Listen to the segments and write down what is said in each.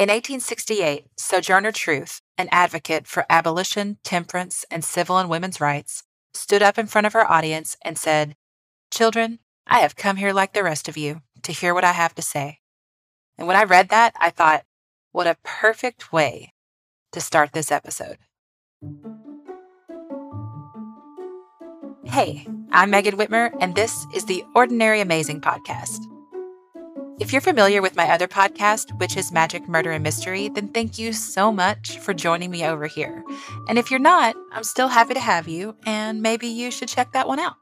In 1868, Sojourner Truth, an advocate for abolition, temperance, and civil and women's rights, stood up in front of her audience and said, Children, I have come here like the rest of you to hear what I have to say. And when I read that, I thought, what a perfect way to start this episode. Hey, I'm Megan Whitmer, and this is the Ordinary Amazing Podcast. If you're familiar with my other podcast, which is Magic, Murder, and Mystery, then thank you so much for joining me over here. And if you're not, I'm still happy to have you, and maybe you should check that one out.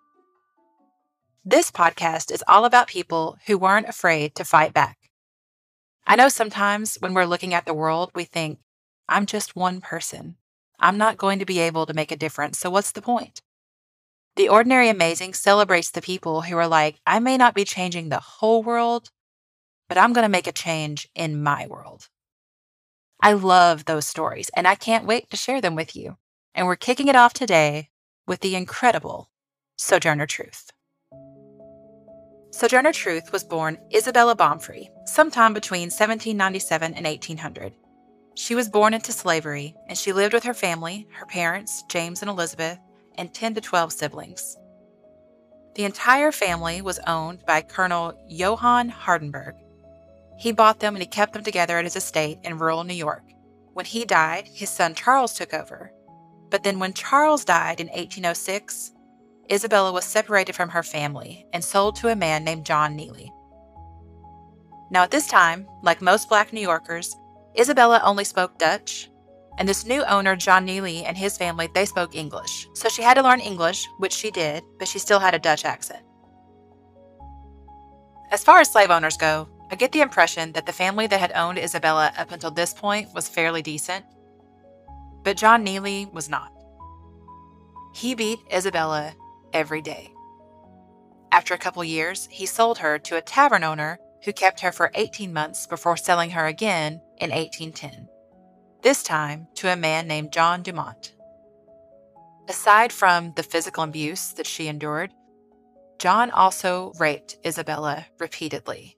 This podcast is all about people who weren't afraid to fight back. I know sometimes when we're looking at the world, we think, I'm just one person. I'm not going to be able to make a difference, so what's the point? The Ordinary Amazing celebrates the people who are like, I may not be changing the whole world, but I'm going to make a change in my world. I love those stories, and I can't wait to share them with you. And we're kicking it off today with the incredible Sojourner Truth. Sojourner Truth was born Isabella Baumfree sometime between 1797 and 1800. She was born into slavery, and she lived with her family, her parents, James and Elizabeth, and 10 to 12 siblings. The entire family was owned by Colonel Johann Hardenbergh, he bought them and he kept them together at his estate in rural New York. When he died, his son Charles took over. But then, when Charles died in 1806, Isabella was separated from her family and sold to a man named John Neely. Now, at this time, like most black New Yorkers, Isabella only spoke Dutch, and this new owner, John Neely, and his family, they spoke English. So she had to learn English, which she did, but she still had a Dutch accent. As far as slave owners go, I get the impression that the family that had owned Isabella up until this point was fairly decent, but John Neely was not. He beat Isabella every day. After a couple years, he sold her to a tavern owner who kept her for 18 months before selling her again in 1810, this time to a man named John Dumont. Aside from the physical abuse that she endured, John also raped Isabella repeatedly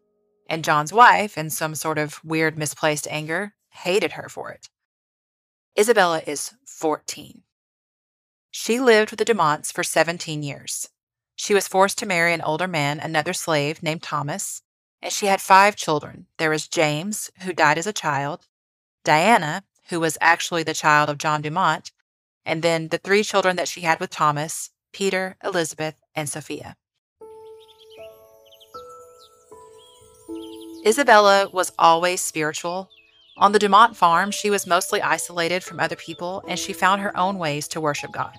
and John's wife, in some sort of weird misplaced anger, hated her for it. Isabella is 14. She lived with the Dumonts for 17 years. She was forced to marry an older man, another slave named Thomas, and she had five children. There was James, who died as a child, Diana, who was actually the child of John Dumont, and then the three children that she had with Thomas Peter, Elizabeth, and Sophia. Isabella was always spiritual. On the Dumont farm, she was mostly isolated from other people and she found her own ways to worship God.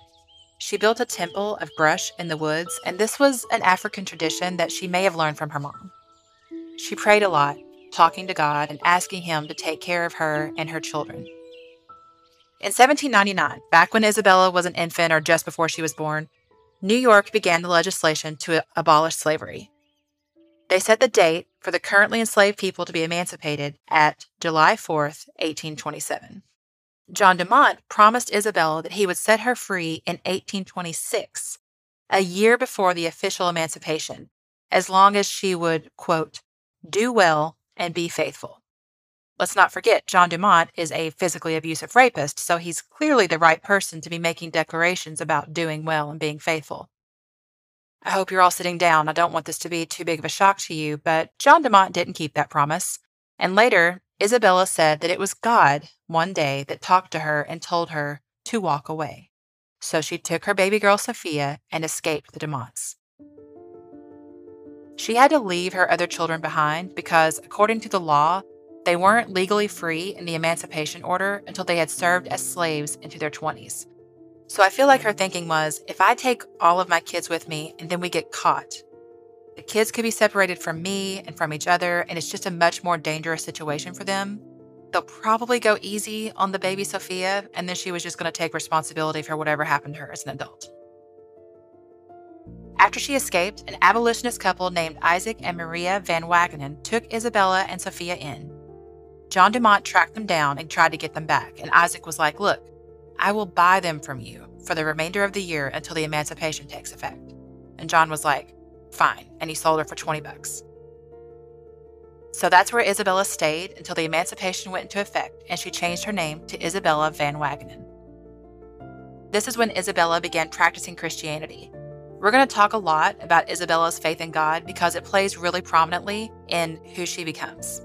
She built a temple of brush in the woods, and this was an African tradition that she may have learned from her mom. She prayed a lot, talking to God and asking Him to take care of her and her children. In 1799, back when Isabella was an infant or just before she was born, New York began the legislation to abolish slavery. They set the date for the currently enslaved people to be emancipated at July 4th, 1827. John Dumont promised Isabella that he would set her free in 1826, a year before the official emancipation, as long as she would, quote, do well and be faithful. Let's not forget, John Dumont is a physically abusive rapist, so he's clearly the right person to be making declarations about doing well and being faithful. I hope you're all sitting down. I don't want this to be too big of a shock to you, but John Dumont didn't keep that promise. And later, Isabella said that it was God one day that talked to her and told her to walk away. So she took her baby girl Sophia and escaped the Dumonts. She had to leave her other children behind because, according to the law, they weren't legally free in the Emancipation Order until they had served as slaves into their 20s. So I feel like her thinking was if I take all of my kids with me and then we get caught, the kids could be separated from me and from each other, and it's just a much more dangerous situation for them. They'll probably go easy on the baby Sophia, and then she was just going to take responsibility for whatever happened to her as an adult. After she escaped, an abolitionist couple named Isaac and Maria Van Wagenen took Isabella and Sophia in. John Dumont tracked them down and tried to get them back, and Isaac was like, Look, I will buy them from you for the remainder of the year until the emancipation takes effect. And John was like, Fine. And he sold her for 20 bucks. So that's where Isabella stayed until the emancipation went into effect and she changed her name to Isabella van Wagenen. This is when Isabella began practicing Christianity. We're going to talk a lot about Isabella's faith in God because it plays really prominently in who she becomes.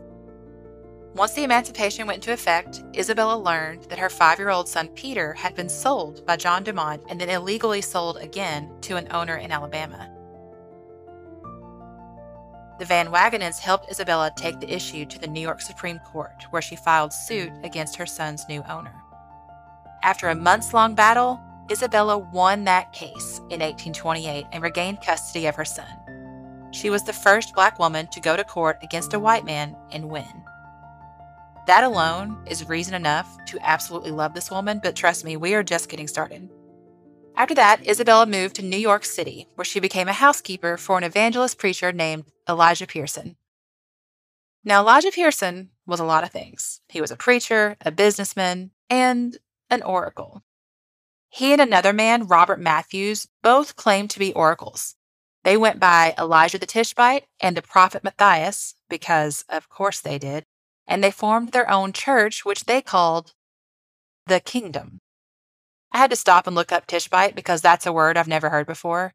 Once the emancipation went into effect, Isabella learned that her five year old son Peter had been sold by John Dumont and then illegally sold again to an owner in Alabama. The Van Wagenens helped Isabella take the issue to the New York Supreme Court, where she filed suit against her son's new owner. After a months long battle, Isabella won that case in 1828 and regained custody of her son. She was the first black woman to go to court against a white man and win. That alone is reason enough to absolutely love this woman, but trust me, we are just getting started. After that, Isabella moved to New York City, where she became a housekeeper for an evangelist preacher named Elijah Pierson. Now, Elijah Pierson was a lot of things. He was a preacher, a businessman, and an oracle. He and another man, Robert Matthews, both claimed to be oracles. They went by Elijah the Tishbite and the prophet Matthias, because of course they did, and they formed their own church, which they called the Kingdom. I had to stop and look up Tishbite because that's a word I've never heard before.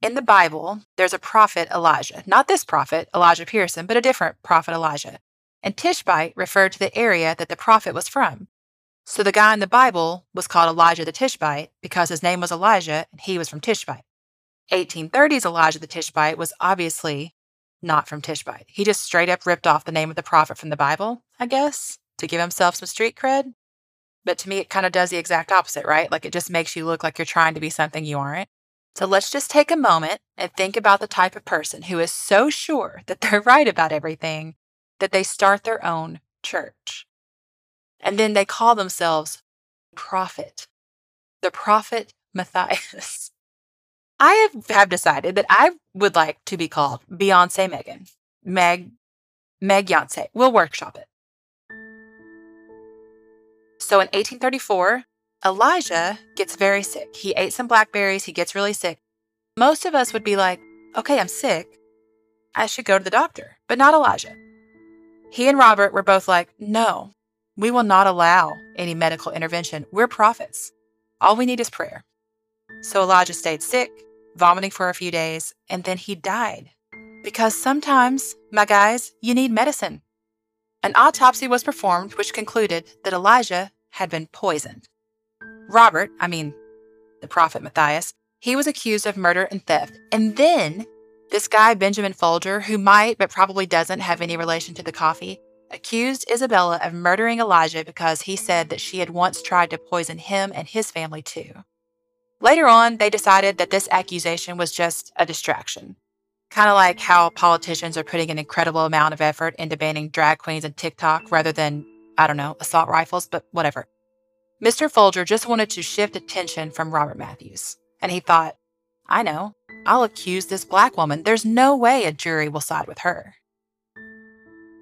In the Bible, there's a prophet Elijah. Not this prophet, Elijah Pierson, but a different prophet Elijah. And Tishbite referred to the area that the prophet was from. So the guy in the Bible was called Elijah the Tishbite because his name was Elijah and he was from Tishbite. 1830s Elijah the Tishbite was obviously not from Tishbite. He just straight up ripped off the name of the prophet from the Bible, I guess, to give himself some street cred. But to me, it kind of does the exact opposite, right? Like it just makes you look like you're trying to be something you aren't. So let's just take a moment and think about the type of person who is so sure that they're right about everything that they start their own church. And then they call themselves prophet, the prophet Matthias. I have, decided that I would like to be called Beyonce Megan. Meg, Meg Beyonce. We'll workshop it. So in 1834, Elijah gets very sick. He ate some blackberries, he gets really sick. Most of us would be like, okay, I'm sick. I should go to the doctor, but not Elijah. He and Robert were both like, no, we will not allow any medical intervention. We're prophets. All we need is prayer. So Elijah stayed sick, vomiting for a few days, and then he died. Because sometimes, my guys, you need medicine. An autopsy was performed which concluded that Elijah had been poisoned. Robert, I mean, the prophet Matthias, he was accused of murder and theft. And then this guy, Benjamin Folger, who might but probably doesn't have any relation to the coffee, accused Isabella of murdering Elijah because he said that she had once tried to poison him and his family too. Later on, they decided that this accusation was just a distraction. Kind of like how politicians are putting an incredible amount of effort into banning drag queens and TikTok rather than, I don't know, assault rifles, but whatever. Mr. Folger just wanted to shift attention from Robert Matthews. And he thought, I know, I'll accuse this black woman. There's no way a jury will side with her.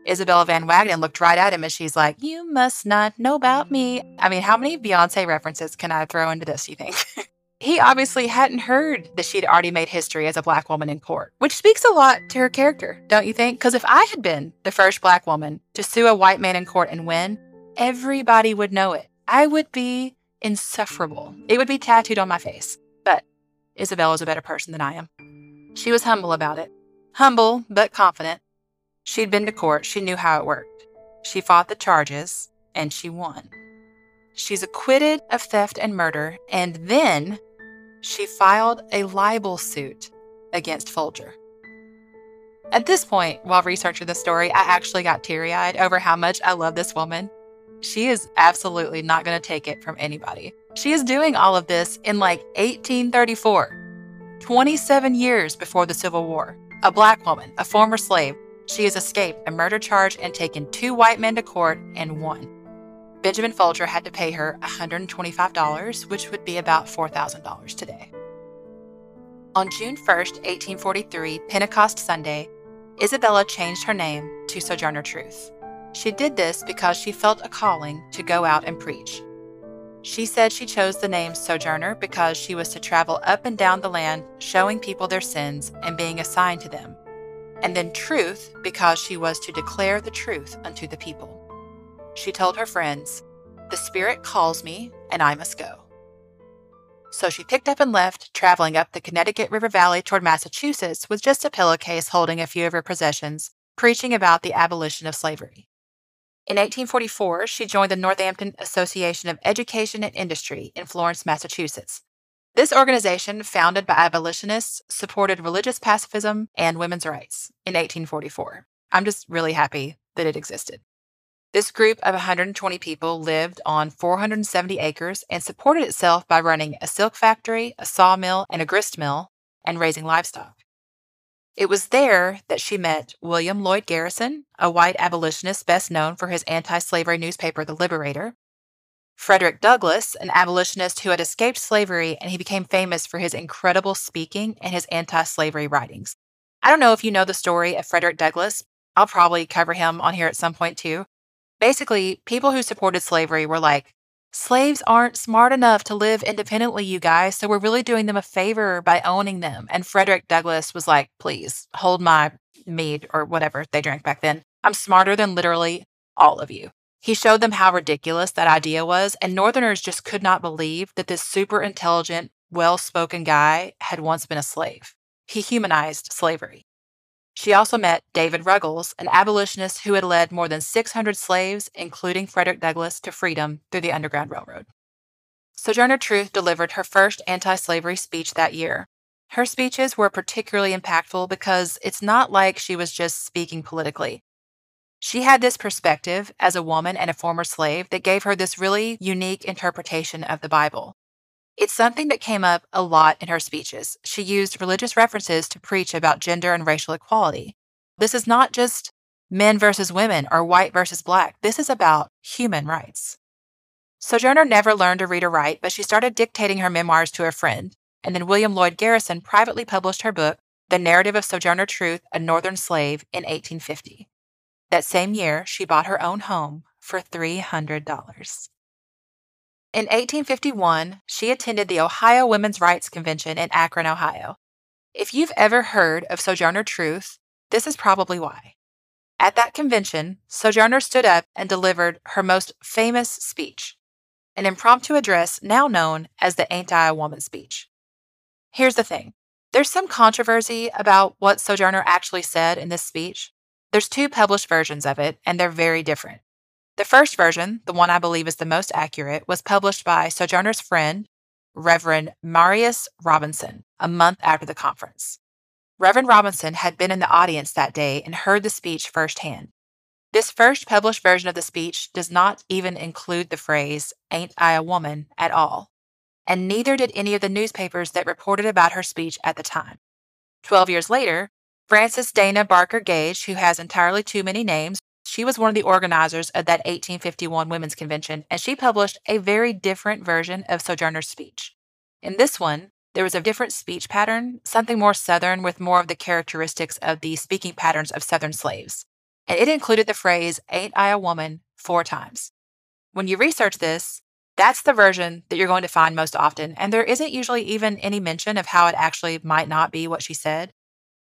Isabella Van Wagenen looked right at him as she's like, You must not know about me. I mean, how many Beyonce references can I throw into this, you think? he obviously hadn't heard that she'd already made history as a black woman in court, which speaks a lot to her character, don't you think? Because if I had been the first black woman to sue a white man in court and win, everybody would know it. I would be insufferable. It would be tattooed on my face. But Isabel is a better person than I am. She was humble about it. Humble, but confident. She'd been to court, she knew how it worked. She fought the charges, and she won. She's acquitted of theft and murder, and then she filed a libel suit against Folger. At this point, while researching the story, I actually got teary eyed over how much I love this woman she is absolutely not going to take it from anybody. She is doing all of this in like 1834, 27 years before the Civil War. A black woman, a former slave, she has escaped a murder charge and taken two white men to court and won. Benjamin Folger had to pay her $125, which would be about $4,000 today. On June 1st, 1843, Pentecost Sunday, Isabella changed her name to Sojourner Truth. She did this because she felt a calling to go out and preach. She said she chose the name Sojourner because she was to travel up and down the land, showing people their sins and being assigned to them. and then truth because she was to declare the truth unto the people. She told her friends, The Spirit calls me, and I must go. So she picked up and left, traveling up the Connecticut River Valley toward Massachusetts with just a pillowcase holding a few of her possessions, preaching about the abolition of slavery. In 1844, she joined the Northampton Association of Education and Industry in Florence, Massachusetts. This organization, founded by abolitionists, supported religious pacifism and women's rights in 1844. I'm just really happy that it existed. This group of 120 people lived on 470 acres and supported itself by running a silk factory, a sawmill, and a grist mill, and raising livestock. It was there that she met William Lloyd Garrison, a white abolitionist best known for his anti slavery newspaper, The Liberator, Frederick Douglass, an abolitionist who had escaped slavery and he became famous for his incredible speaking and his anti slavery writings. I don't know if you know the story of Frederick Douglass. I'll probably cover him on here at some point too. Basically, people who supported slavery were like, slaves aren't smart enough to live independently, you guys, so we're really doing them a favor by owning them. And Frederick Douglass was like, please hold my mead or whatever they drank back then. I'm smarter than literally all of you. He showed them how ridiculous that idea was, and Northerners just could not believe that this super intelligent, well spoken guy had once been a slave. He humanized slavery. She also met David Ruggles, an abolitionist who had led more than 600 slaves, including Frederick Douglass, to freedom through the Underground Railroad. Sojourner Truth delivered her first anti slavery speech that year. Her speeches were particularly impactful because it's not like she was just speaking politically. She had this perspective as a woman and a former slave that gave her this really unique interpretation of the Bible. It's something that came up a lot in her speeches. She used religious references to preach about gender and racial equality. This is not just men versus women or white versus black. This is about human rights. Sojourner never learned to read or write, but she started dictating her memoirs to a friend, and then William Lloyd Garrison privately published her book, The Narrative of Sojourner Truth, a Northern Slave, in 1850. That same year, she bought her own home for $300. In 1851, she attended the Ohio Women's Rights Convention in Akron, Ohio. If you've ever heard of Sojourner Truth, this is probably why. At that convention, Sojourner stood up and delivered her most famous speech, an impromptu address now known as the Ain't I a Woman speech. Here's the thing there's some controversy about what Sojourner actually said in this speech. There's two published versions of it, and they're very different. The first version, the one I believe is the most accurate, was published by Sojourner's friend, Reverend Marius Robinson, a month after the conference. Reverend Robinson had been in the audience that day and heard the speech firsthand. This first published version of the speech does not even include the phrase, Ain't I a woman, at all. And neither did any of the newspapers that reported about her speech at the time. Twelve years later, Frances Dana Barker Gage, who has entirely too many names, she was one of the organizers of that 1851 Women's Convention, and she published a very different version of Sojourner's speech. In this one, there was a different speech pattern, something more Southern with more of the characteristics of the speaking patterns of Southern slaves. And it included the phrase, Ain't I a woman, four times. When you research this, that's the version that you're going to find most often, and there isn't usually even any mention of how it actually might not be what she said.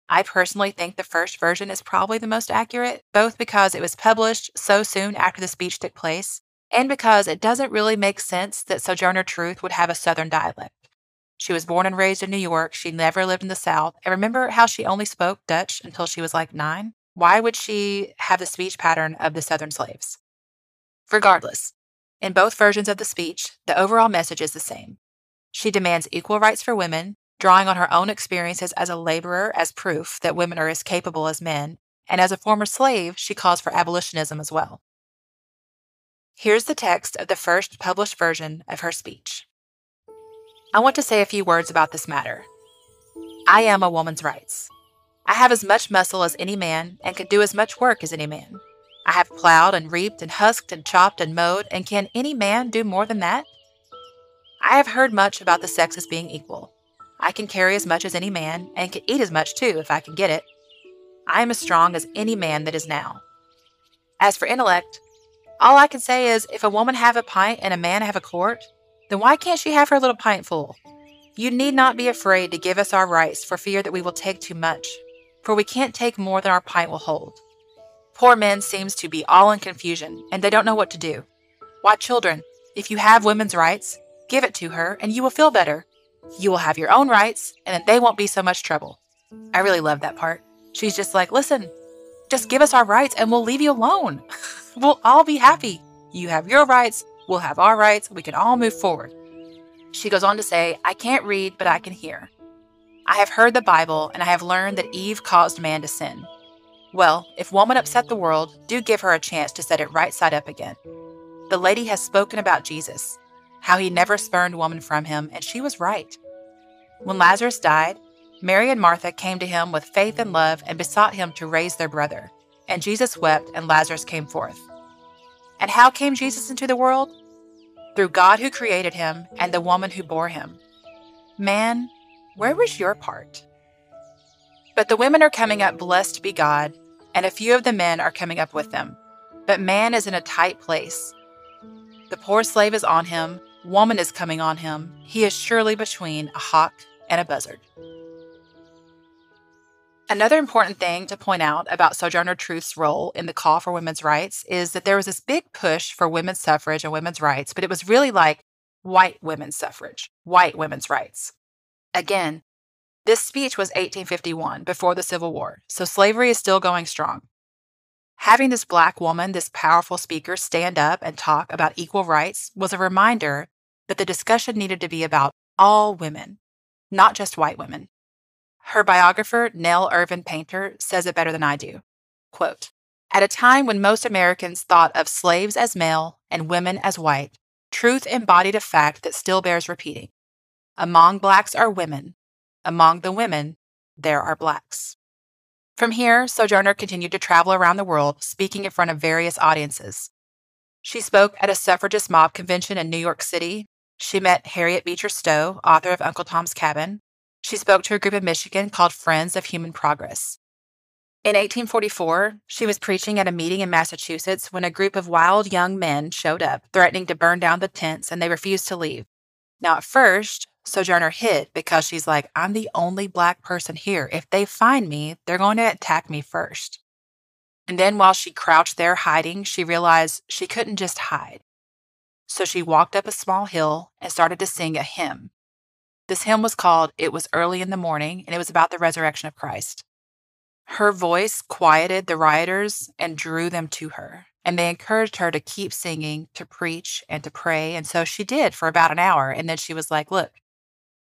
I personally think the first version is probably the most accurate, both because it was published so soon after the speech took place, and because it doesn't really make sense that Sojourner Truth would have a Southern dialect. She was born and raised in New York. She never lived in the South. And remember how she only spoke Dutch until she was like nine? Why would she have the speech pattern of the Southern slaves? Regardless, in both versions of the speech, the overall message is the same. She demands equal rights for women, drawing on her own experiences as a laborer as proof that women are as capable as men, and as a former slave, she calls for abolitionism as well. Here's the text of the first published version of her speech. I want to say a few words about this matter. I am a woman's rights. I have as much muscle as any man and can do as much work as any man. I have plowed and reaped and husked and chopped and mowed, and can any man do more than that? I have heard much about the sexes being equal. I can carry as much as any man, and can eat as much too if I can get it. I am as strong as any man that is now. As for intellect, all I can say is if a woman have a pint and a man have a quart, then why can't she have her little pint full? You need not be afraid to give us our rights for fear that we will take too much. for we can't take more than our pint will hold. Poor men seems to be all in confusion, and they don't know what to do. Why, children, if you have women's rights, give it to her, and you will feel better. You will have your own rights, and then they won't be so much trouble. I really love that part. She's just like, listen, just give us our rights and we'll leave you alone. we'll all be happy. You have your rights, we'll have our rights, we can all move forward. She goes on to say, I can't read, but I can hear. I have heard the Bible, and I have learned that Eve caused man to sin. Well, if woman upset the world, do give her a chance to set it right side up again. The lady has spoken about Jesus, how he never spurned woman from him, and she was right. When Lazarus died, Mary and Martha came to him with faith and love and besought him to raise their brother. And Jesus wept, and Lazarus came forth. And how came Jesus into the world? Through God who created him and the woman who bore him. Man, where was your part? But the women are coming up blessed be God, and a few of the men are coming up with them. But man is in a tight place. The poor slave is on him, woman is coming on him. He is surely between a hawk and a buzzard. Another important thing to point out about Sojourner Truth's role in the call for women's rights is that there was this big push for women's suffrage and women's rights, but it was really like white women's suffrage, white women's rights. Again, this speech was 1851, before the Civil War, so slavery is still going strong. Having this black woman, this powerful speaker, stand up and talk about equal rights was a reminder that the discussion needed to be about all women, not just white women. Her biographer, Nell Irvin Painter, says it better than I do. Quote, At a time when most Americans thought of slaves as male and women as white, truth embodied a fact that still bears repeating. Among blacks are women. Among the women, there are blacks. From here, Sojourner continued to travel around the world, speaking in front of various audiences. She spoke at a suffragist mob convention in New York City. She met Harriet Beecher Stowe, author of Uncle Tom's Cabin. She spoke to a group in Michigan called Friends of Human Progress. In 1844, she was preaching at a meeting in Massachusetts when a group of wild young men showed up, threatening to burn down the tents, and they refused to leave. Now, at first, Sojourner hid because she's like, I'm the only black person here. If they find me, they're going to attack me first. And then while she crouched there hiding, she realized she couldn't just hide. So she walked up a small hill and started to sing a hymn. This hymn was called It Was Early in the Morning, and it was about the resurrection of Christ. Her voice quieted the rioters and drew them to her, and they encouraged her to keep singing, to preach, and to pray. And so she did for about an hour. And then she was like, Look,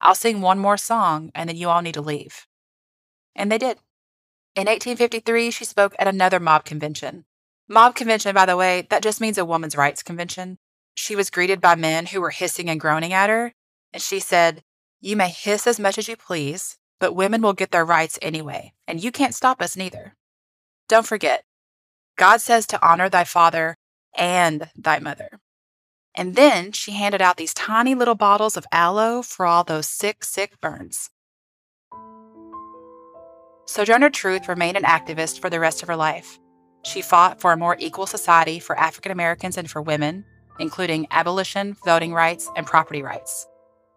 I'll sing one more song, and then you all need to leave. And they did. In 1853, she spoke at another mob convention. Mob convention, by the way, that just means a woman's rights convention. She was greeted by men who were hissing and groaning at her, and she said, you may hiss as much as you please, but women will get their rights anyway, and you can't stop us neither. Don't forget, God says to honor thy father and thy mother. And then she handed out these tiny little bottles of aloe for all those sick, sick burns. Sojourner Truth remained an activist for the rest of her life. She fought for a more equal society for African Americans and for women, including abolition, voting rights, and property rights.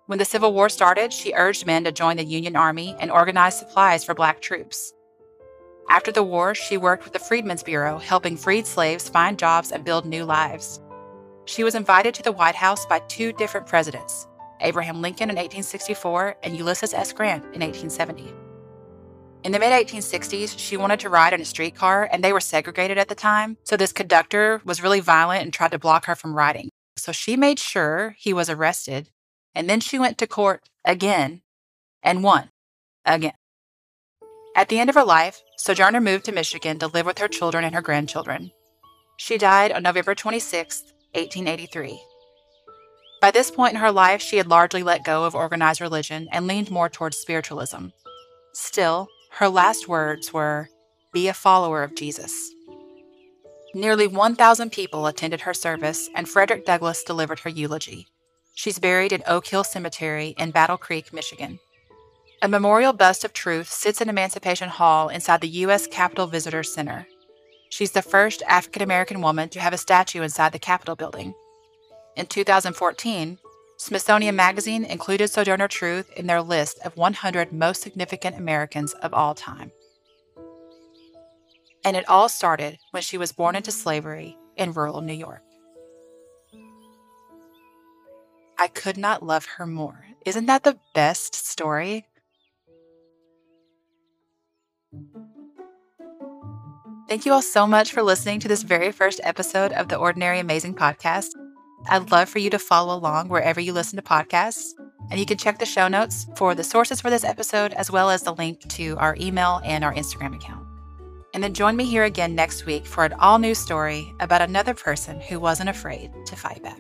When the Civil War started, she urged men to join the Union Army and organize supplies for black troops. After the war, she worked with the Freedmen's Bureau, helping freed slaves find jobs and build new lives. She was invited to the White House by two different presidents Abraham Lincoln in 1864 and Ulysses S. Grant in 1870. In the mid 1860s, she wanted to ride in a streetcar, and they were segregated at the time, so this conductor was really violent and tried to block her from riding. So she made sure he was arrested and then she went to court again and won again. At the end of her life, Sojourner moved to Michigan to live with her children and her grandchildren. She died on November 26, 1883. By this point in her life, she had largely let go of organized religion and leaned more towards spiritualism. Still, her last words were, Be a follower of Jesus. Nearly 1,000 people attended her service, and Frederick Douglass delivered her eulogy. She's buried in Oak Hill Cemetery in Battle Creek, Michigan. A memorial bust of Truth sits in Emancipation Hall inside the U.S. Capitol Visitor Center. She's the first African American woman to have a statue inside the Capitol building. In 2014, Smithsonian Magazine included Sojourner Truth in their list of 100 most significant Americans of all time. And it all started when she was born into slavery in rural New York. I could not love her more. Isn't that the best story? Thank you all so much for listening to this very first episode of the Ordinary Amazing podcast. I'd love for you to follow along wherever you listen to podcasts. And you can check the show notes for the sources for this episode, as well as the link to our email and our Instagram account. And then join me here again next week for an all new story about another person who wasn't afraid to fight back.